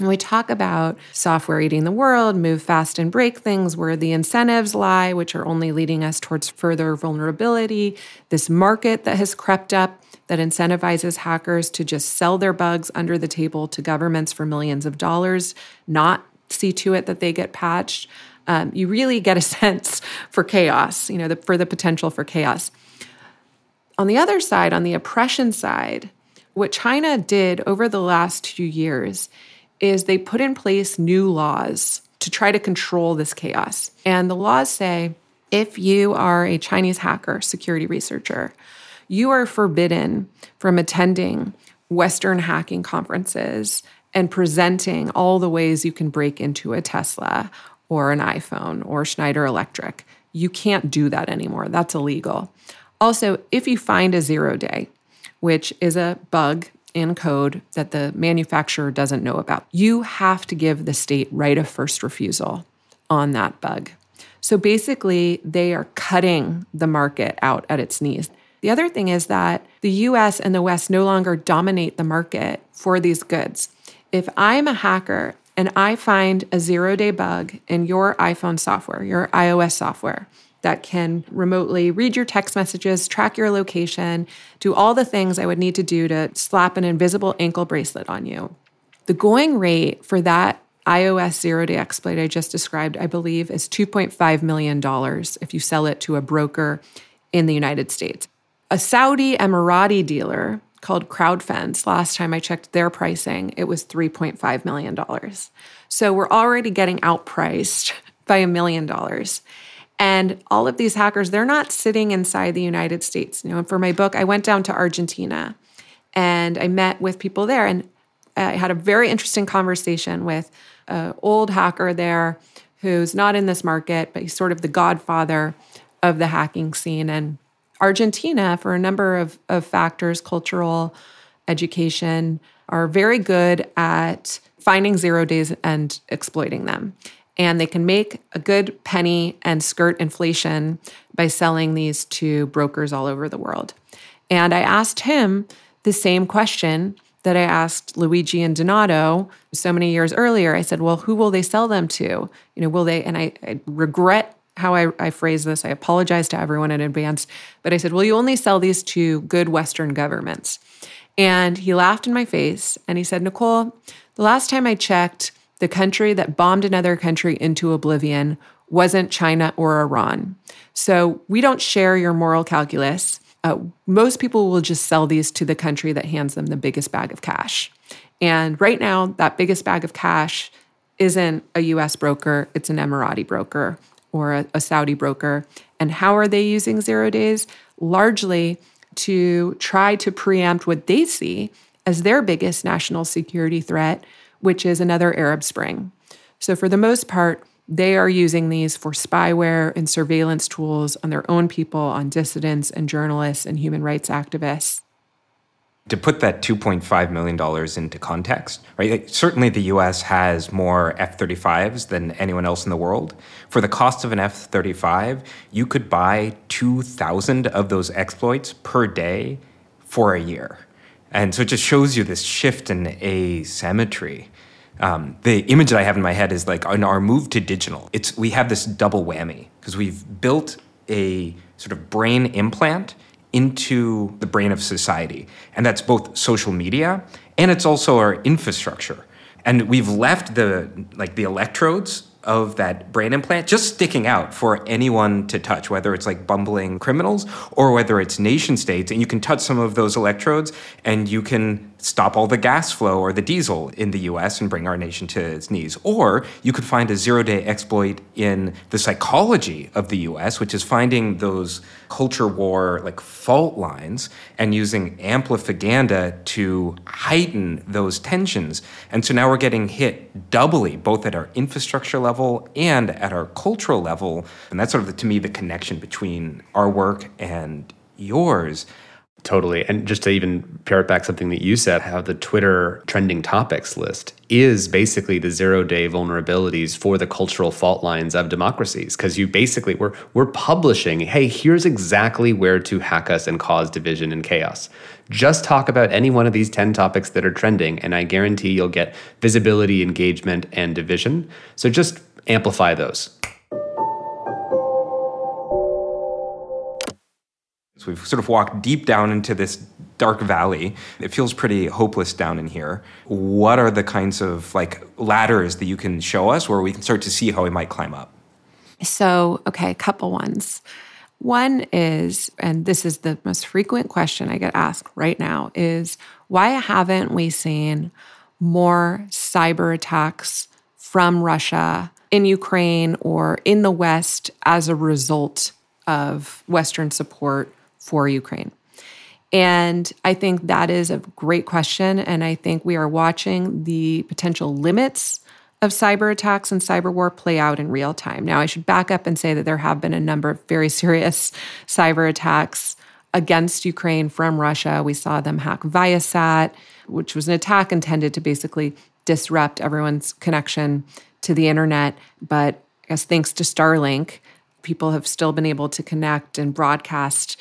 And we talk about software eating the world, move fast and break things, where the incentives lie, which are only leading us towards further vulnerability. This market that has crept up that incentivizes hackers to just sell their bugs under the table to governments for millions of dollars, not see to it that they get patched. Um, you really get a (laughs) sense for chaos, you know, the, for the potential for chaos. On the other side, on the oppression side, what China did over the last two years is they put in place new laws to try to control this chaos. And the laws say if you are a Chinese hacker, security researcher, you are forbidden from attending Western hacking conferences and presenting all the ways you can break into a Tesla or an iPhone or Schneider Electric. You can't do that anymore. That's illegal. Also, if you find a zero day, which is a bug in code that the manufacturer doesn't know about. You have to give the state right of first refusal on that bug. So basically, they are cutting the market out at its knees. The other thing is that the US and the West no longer dominate the market for these goods. If I'm a hacker and I find a zero day bug in your iPhone software, your iOS software, that can remotely read your text messages, track your location, do all the things I would need to do to slap an invisible ankle bracelet on you. The going rate for that iOS zero day exploit I just described, I believe, is $2.5 million if you sell it to a broker in the United States. A Saudi Emirati dealer called Crowdfense, last time I checked their pricing, it was $3.5 million. So we're already getting outpriced (laughs) by a million dollars. And all of these hackers, they're not sitting inside the United States. You know, for my book, I went down to Argentina and I met with people there. And I had a very interesting conversation with an old hacker there who's not in this market, but he's sort of the godfather of the hacking scene. And Argentina, for a number of, of factors, cultural, education, are very good at finding zero days and exploiting them and they can make a good penny and skirt inflation by selling these to brokers all over the world. And I asked him the same question that I asked Luigi and Donato so many years earlier. I said, Well, who will they sell them to? You know, will they? And I, I regret how I, I phrase this. I apologize to everyone in advance. But I said, Well, you only sell these to good Western governments. And he laughed in my face and he said, Nicole, the last time I checked, the country that bombed another country into oblivion wasn't China or Iran. So we don't share your moral calculus. Uh, most people will just sell these to the country that hands them the biggest bag of cash. And right now, that biggest bag of cash isn't a US broker, it's an Emirati broker or a, a Saudi broker. And how are they using zero days? Largely to try to preempt what they see as their biggest national security threat, which is another Arab Spring. So, for the most part, they are using these for spyware and surveillance tools on their own people, on dissidents and journalists and human rights activists. To put that $2.5 million into context, right? Like, certainly the US has more F 35s than anyone else in the world. For the cost of an F 35, you could buy 2,000 of those exploits per day for a year. And so it just shows you this shift in asymmetry. Um, the image that I have in my head is like on our move to digital. It's we have this double whammy because we've built a sort of brain implant into the brain of society, and that's both social media and it's also our infrastructure. And we've left the like the electrodes of that brain implant just sticking out for anyone to touch, whether it's like bumbling criminals or whether it's nation states. And you can touch some of those electrodes and you can stop all the gas flow or the diesel in the US and bring our nation to its knees. Or you could find a zero day exploit in the psychology of the US, which is finding those culture war like fault lines and using amplifaganda to heighten those tensions. And so now we're getting hit doubly, both at our infrastructure level and at our cultural level. And that's sort of, to me, the connection between our work and yours. Totally. And just to even parrot back something that you said, how the Twitter trending topics list is basically the zero day vulnerabilities for the cultural fault lines of democracies. Because you basically, we're, we're publishing, hey, here's exactly where to hack us and cause division and chaos. Just talk about any one of these 10 topics that are trending, and I guarantee you'll get visibility, engagement, and division. So just amplify those. So we've sort of walked deep down into this dark valley. It feels pretty hopeless down in here. What are the kinds of like ladders that you can show us where we can start to see how we might climb up? So, okay, a couple ones. One is, and this is the most frequent question I get asked right now, is why haven't we seen more cyber attacks from Russia in Ukraine or in the West as a result of Western support for Ukraine? And I think that is a great question. And I think we are watching the potential limits of cyber attacks and cyber war play out in real time. Now, I should back up and say that there have been a number of very (laughs) serious cyber attacks against Ukraine from Russia. We saw them hack Viasat, which was an attack intended to basically disrupt everyone's connection to the internet. But I guess thanks to Starlink, people have still been able to connect and broadcast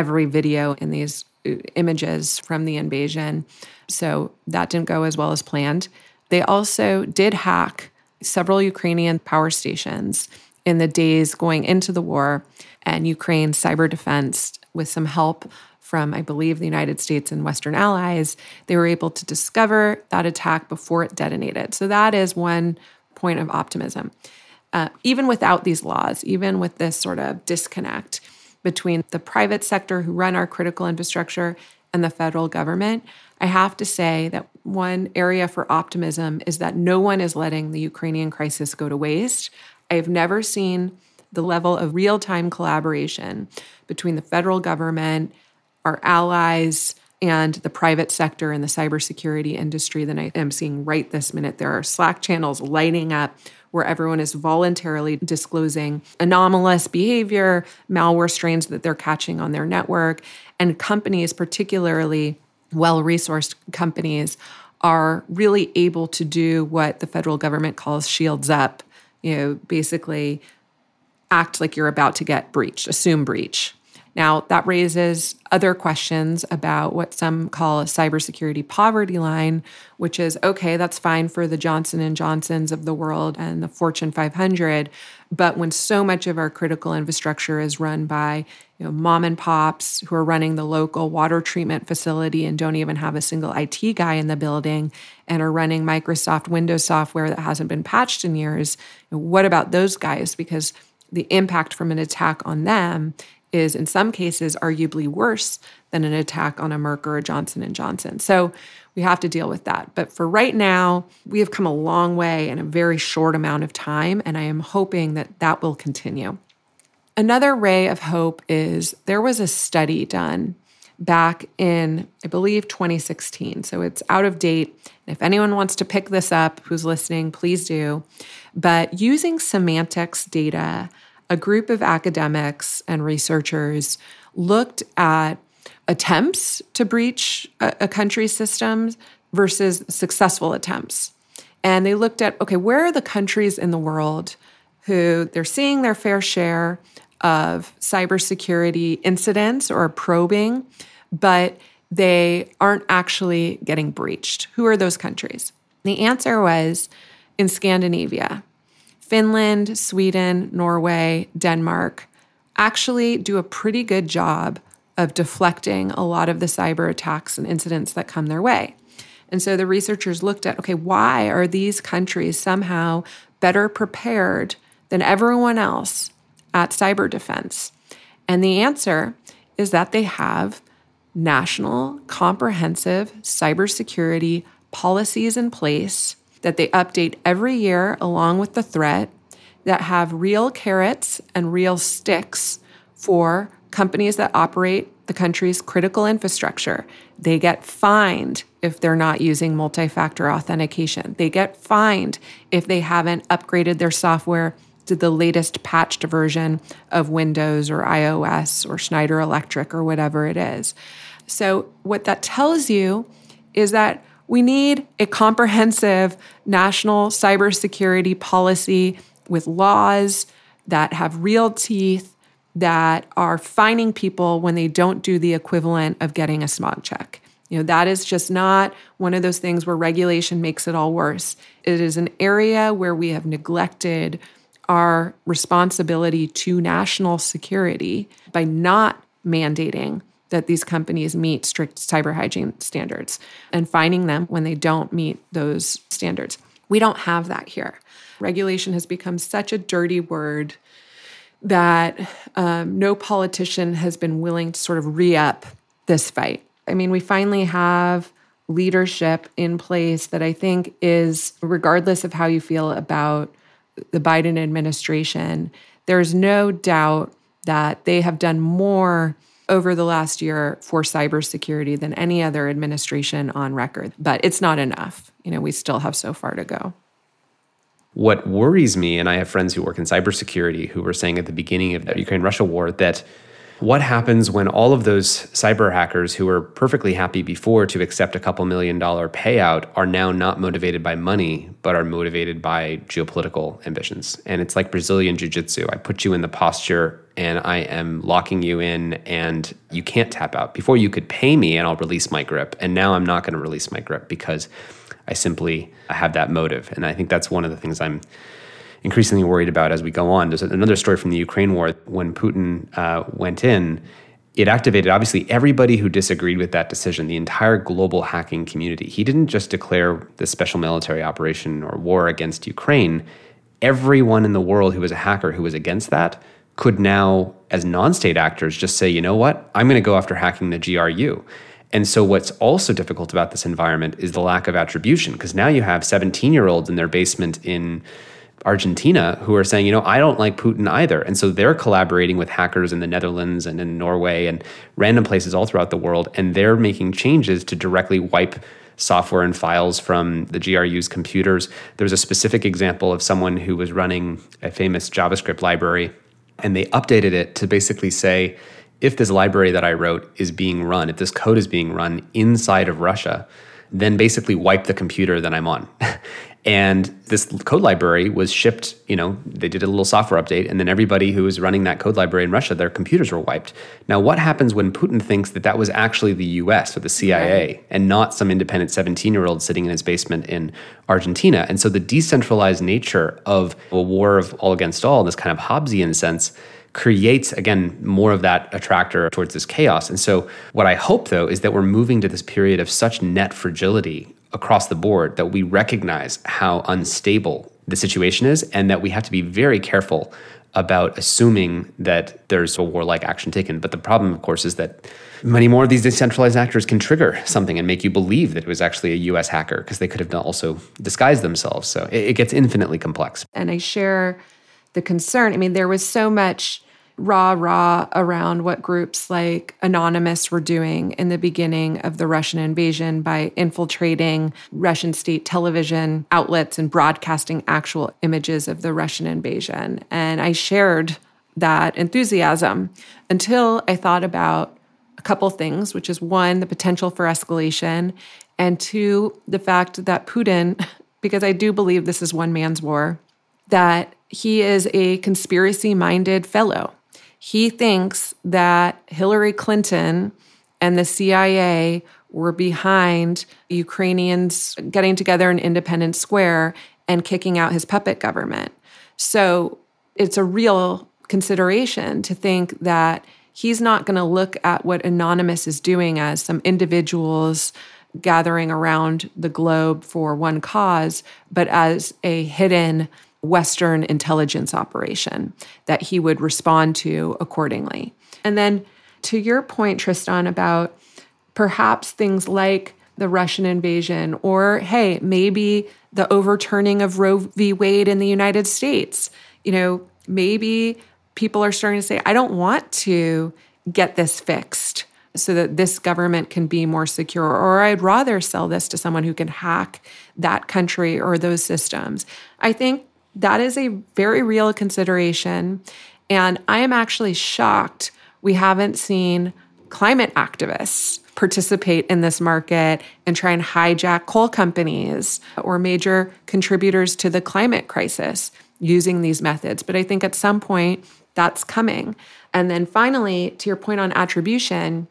every video in these uh, images from the invasion. So that didn't go as well as planned. They also did hack several Ukrainian power stations in the days going into the war and Ukraine's cyber defense, with some help from, I believe, the United States and Western allies, they were able to discover that attack before it detonated. So that is one point of optimism. Uh, even without these laws, even with this sort of disconnect between the private sector who run our critical infrastructure and the federal government, I have to say that one area for optimism is that no one is letting the Ukrainian crisis go to waste. I have never seen the level of real time collaboration between the federal government, our allies, and the private sector and the cybersecurity industry than I am seeing right this minute. There are Slack channels lighting up where everyone is voluntarily disclosing anomalous behavior, malware strains that they're catching on their network, and companies, particularly well resourced companies, are really able to do what the federal government calls shields up. You know, basically act like you're about to get breached, assume breach. Now, that raises other questions about what some call a cybersecurity poverty line, which is okay, that's fine for the Johnson and Johnsons of the world and the Fortune 500, but when so much of our critical infrastructure is run by, you know, mom and pops who are running the local water treatment facility and don't even have a single IT guy in the building and are running Microsoft Windows software that hasn't been patched in years, what about those guys? Because the impact from an attack on them is in some cases arguably worse than an attack on a Merck or a Johnson and Johnson. So we have to deal with that. But for right now, we have come a long way in a very short amount of time and I am hoping that that will continue. Another ray of hope is there was a study done back in I believe 2016. So it's out of date. If anyone wants to pick this up who's listening, please do. But using Symantec data a group of academics and researchers looked at attempts to breach a, a country's systems versus successful attempts. And they looked at okay, where are the countries in the world who they're seeing their fair share of cybersecurity incidents or probing, but they aren't actually getting breached? Who are those countries? The answer was in Scandinavia. Finland, Sweden, Norway, Denmark actually do a pretty good job of deflecting a lot of the cyber attacks and incidents that come their way. And so the researchers looked at okay, why are these countries somehow better prepared than everyone else at cyber defense? And the answer is that they have national, comprehensive cybersecurity policies in place that they update every year along with the threat that have real carrots and real sticks for companies that operate the country's critical infrastructure. They get fined if they're not using multi factor authentication. They get fined if they haven't upgraded their software to the latest patched version of Windows or iOS or Schneider Electric or whatever it is. So, what that tells you is that we need a comprehensive national cybersecurity policy with laws that have real teeth that are fining people when they don't do the equivalent of getting a smog check. You know, that is just not one of those things where regulation makes it all worse. It is an area where we have neglected our responsibility to national security by not mandating that these companies meet strict cyber hygiene standards and finding them when they don't meet those standards. We don't have that here. Regulation has become such a dirty word that um, no politician has been willing to sort of re up this fight. I mean, we finally have leadership in place that I think is, regardless of how you feel about the Biden administration, there's no doubt that they have done more over the last year for cybersecurity than any other administration on record. But it's not enough. You know, we still have so far to go. What worries me, and I have friends who work in cybersecurity who were saying at the beginning of the Ukraine Russia war that what happens when all of those cyber hackers who were perfectly happy before to accept a couple million dollar payout are now not motivated by money, but are motivated by geopolitical ambitions? And it's like Brazilian jiu jitsu. I put you in the posture and I am locking you in, and you can't tap out. Before you could pay me and I'll release my grip. And now I'm not going to release my grip because I simply have that motive. And I think that's one of the things I'm increasingly worried about as we go on. There's another story from the Ukraine war when Putin uh, went in. It activated obviously everybody who disagreed with that decision, the entire global hacking community. He didn't just declare this special military operation or war against Ukraine. Everyone in the world who was a hacker who was against that could now, as non state actors, just say, you know what, I'm going to go after hacking the GRU. And so, what's also difficult about this environment is the lack of attribution, because now you have 17 year olds in their basement in Argentina who are saying, you know, I don't like Putin either. And so they're collaborating with hackers in the Netherlands and in Norway and random places all throughout the world. And they're making changes to directly wipe software and files from the GRU's computers. There's a specific example of someone who was running a famous JavaScript library and they updated it to basically say, if this library that I wrote is being run, if this code is being run inside of Russia, then basically wipe the computer that I'm on. (laughs) and this code library was shipped, you know, they did a little software update, and then everybody who was running that code library in Russia, their computers were wiped. Now, what happens when Putin thinks that that was actually the US or the CIA and not some independent 17 year old sitting in his basement in Argentina? And so the decentralized nature of a war of all against all, this kind of Hobbesian sense, creates again more of that attractor towards this chaos. And so what I hope though is that we're moving to this period of such net fragility across the board that we recognize how unstable the situation is and that we have to be very careful about assuming that there's a warlike action taken. But the problem, of course, is that many more of these decentralized actors can trigger something and make you believe that it was actually a US hacker because they could have also disguised themselves. So it, it gets infinitely complex. And I share the concern. I mean, there was so much rah rah around what groups like Anonymous were doing in the beginning of the Russian invasion by infiltrating Russian state television outlets and broadcasting actual images of the Russian invasion. And I shared that enthusiasm until I thought about a couple things, which is one, the potential for escalation, and two, the fact that Putin, (laughs) because I do believe this is one man's war, that he is a conspiracy minded fellow he thinks that Hillary Clinton and the CIA were behind Ukrainians getting together in Independence Square and kicking out his puppet government. So it's a real consideration to think that he's not going to look at what Anonymous is doing as some individuals gathering around the globe for one cause, but as a hidden Western intelligence operation that he would respond to accordingly. And then to your point, Tristan, about perhaps things like the Russian invasion, or hey, maybe the overturning of Roe v. Wade in the United States. You know, maybe people are starting to say, I don't want to get this fixed so that this government can be more secure, or I'd rather sell this to someone who can hack that country or those systems. I think that is a very real consideration. And I am actually shocked we haven't seen climate activists participate in this market and try and hijack coal companies or major contributors to the climate crisis using these methods. But I think at some point that's coming. And then finally, to your point on attribution,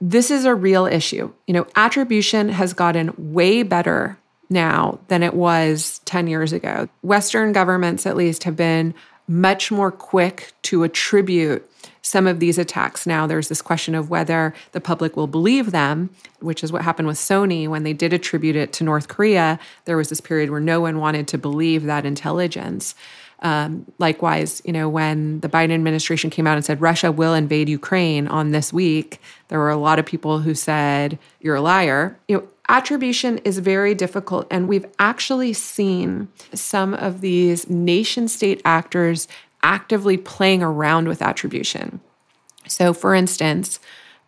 this is a real issue. You know, attribution has gotten way better now than it was 10 years ago. Western governments, at least, have been much more quick to attribute some of these attacks. Now, there's this question of whether the public will believe them, which is what happened with Sony when they did attribute it to North Korea. There was this period where no one wanted to believe that intelligence. Um, likewise, you know, when the Biden administration came out and said Russia will invade Ukraine on this week, there were a lot of people who said, You're a liar. You know, Attribution is very difficult, and we've actually seen some of these nation state actors actively playing around with attribution. So, for instance,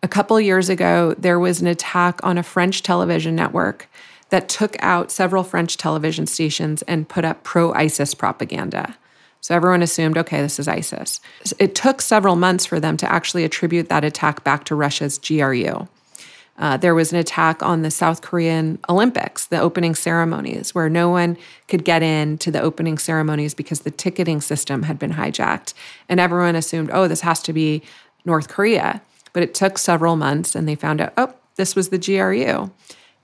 a couple years ago, there was an attack on a French television network that took out several French television stations and put up pro ISIS propaganda. So everyone assumed, okay, this is ISIS. It took several months for them to actually attribute that attack back to Russia's GRU. Uh, there was an attack on the South Korean Olympics, the opening ceremonies, where no one could get in to the opening ceremonies because the ticketing system had been hijacked. And everyone assumed, oh, this has to be North Korea. But it took several months and they found out, oh, this was the GRU.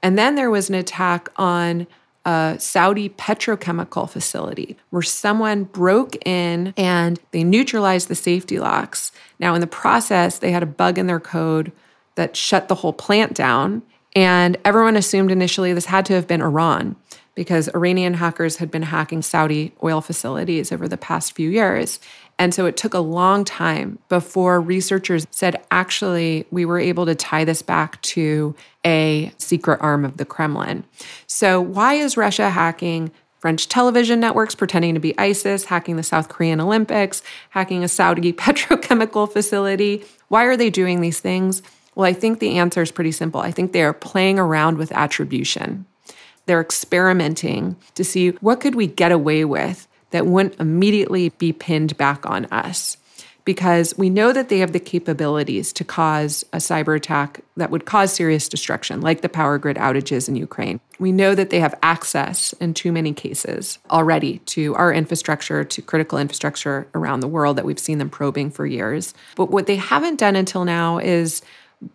And then there was an attack on a Saudi petrochemical facility where someone broke in and they neutralized the safety locks. Now, in the process, they had a bug in their code that shut the whole plant down. And everyone assumed initially this had to have been Iran because Iranian hackers had been hacking Saudi oil facilities over the past few years. And so it took a long time before researchers said, actually, we were able to tie this back to a secret arm of the Kremlin. So, why is Russia hacking French television networks, pretending to be ISIS, hacking the South Korean Olympics, hacking a Saudi (laughs) petrochemical facility? Why are they doing these things? Well, I think the answer is pretty simple. I think they are playing around with attribution. They're experimenting to see what could we get away with that wouldn't immediately be pinned back on us because we know that they have the capabilities to cause a cyber attack that would cause serious destruction, like the power grid outages in Ukraine. We know that they have access in too many cases already to our infrastructure, to critical infrastructure around the world that we've seen them probing for years. But what they haven't done until now is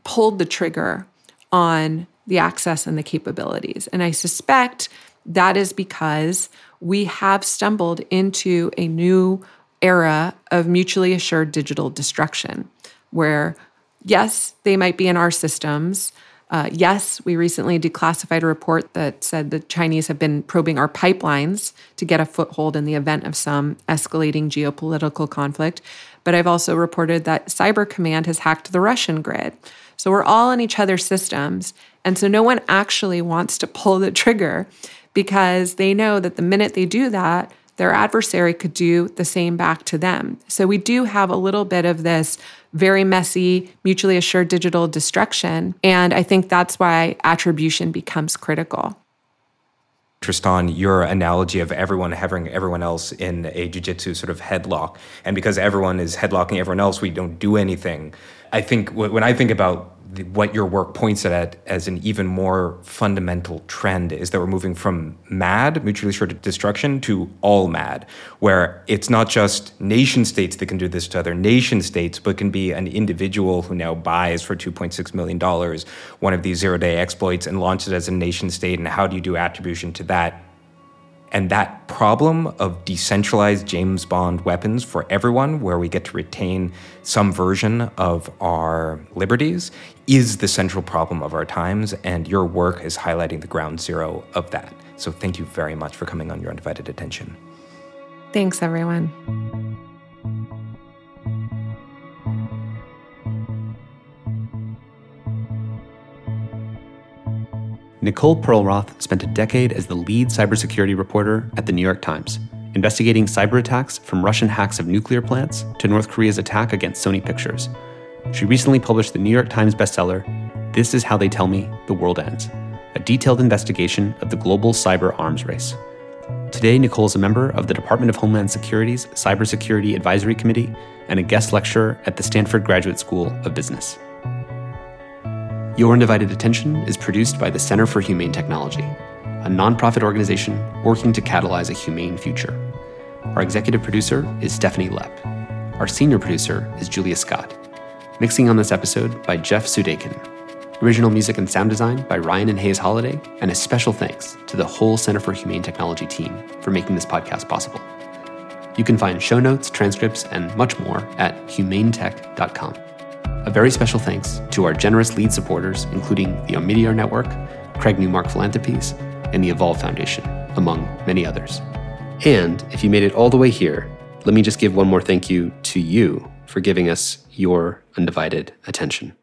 pulled the trigger on the access and the capabilities. And I suspect that is because we have stumbled into a new era of mutually assured digital destruction, where, yes, they might be in our systems. Uh, yes, we recently declassified a report that said the Chinese have been probing our pipelines to get a foothold in the event of some escalating geopolitical conflict. But I've also reported that Cyber Command has hacked the Russian grid. So we're all in each other's systems. And so no one actually wants to pull the trigger because they know that the minute they do that, their adversary could do the same back to them. So we do have a little bit of this very messy, mutually assured digital destruction. And I think that's why attribution becomes critical. Tristan, your analogy of everyone having everyone else in a jujitsu sort of headlock, and because everyone is headlocking everyone else, we don't do anything. I think when I think about the, what your work points at as an even more fundamental trend is that we're moving from mad, mutually assured destruction, to all mad, where it's not just nation states that can do this to other nation states, but can be an individual who now buys for $2.6 million one of these zero day exploits and launches it as a nation state. And how do you do attribution to that? And that problem of decentralized James Bond weapons for everyone, where we get to retain some version of our liberties, is the central problem of our times. And your work is highlighting the ground zero of that. So thank you very much for coming on your undivided attention. Thanks, everyone. Nicole Perlroth spent a decade as the lead cybersecurity reporter at the New York Times, investigating cyber attacks from Russian hacks of nuclear plants to North Korea's attack against Sony Pictures. She recently published the New York Times bestseller, This Is How They Tell Me the World Ends, a detailed investigation of the global cyber arms race. Today, Nicole is a member of the Department of Homeland Security's Cybersecurity Advisory Committee and a guest lecturer at the Stanford Graduate School of Business. Your Undivided Attention is produced by the Center for Humane Technology, a nonprofit organization working to catalyze a humane future. Our executive producer is Stephanie Lepp. Our senior producer is Julia Scott. Mixing on this episode by Jeff Sudakin. Original music and sound design by Ryan and Hays Holladay, and a special thanks to the whole Center for Humane Technology team for making this podcast possible. You can find show notes, transcripts, and much more at humanetech.com. A very special thanks to our generous lead supporters, including the Omidyar Network, Craig Newmark Philanthropies, and the Evolve Foundation, among many others. And if you made it all the way here, let me just give one more thank you to you for giving us your undivided attention.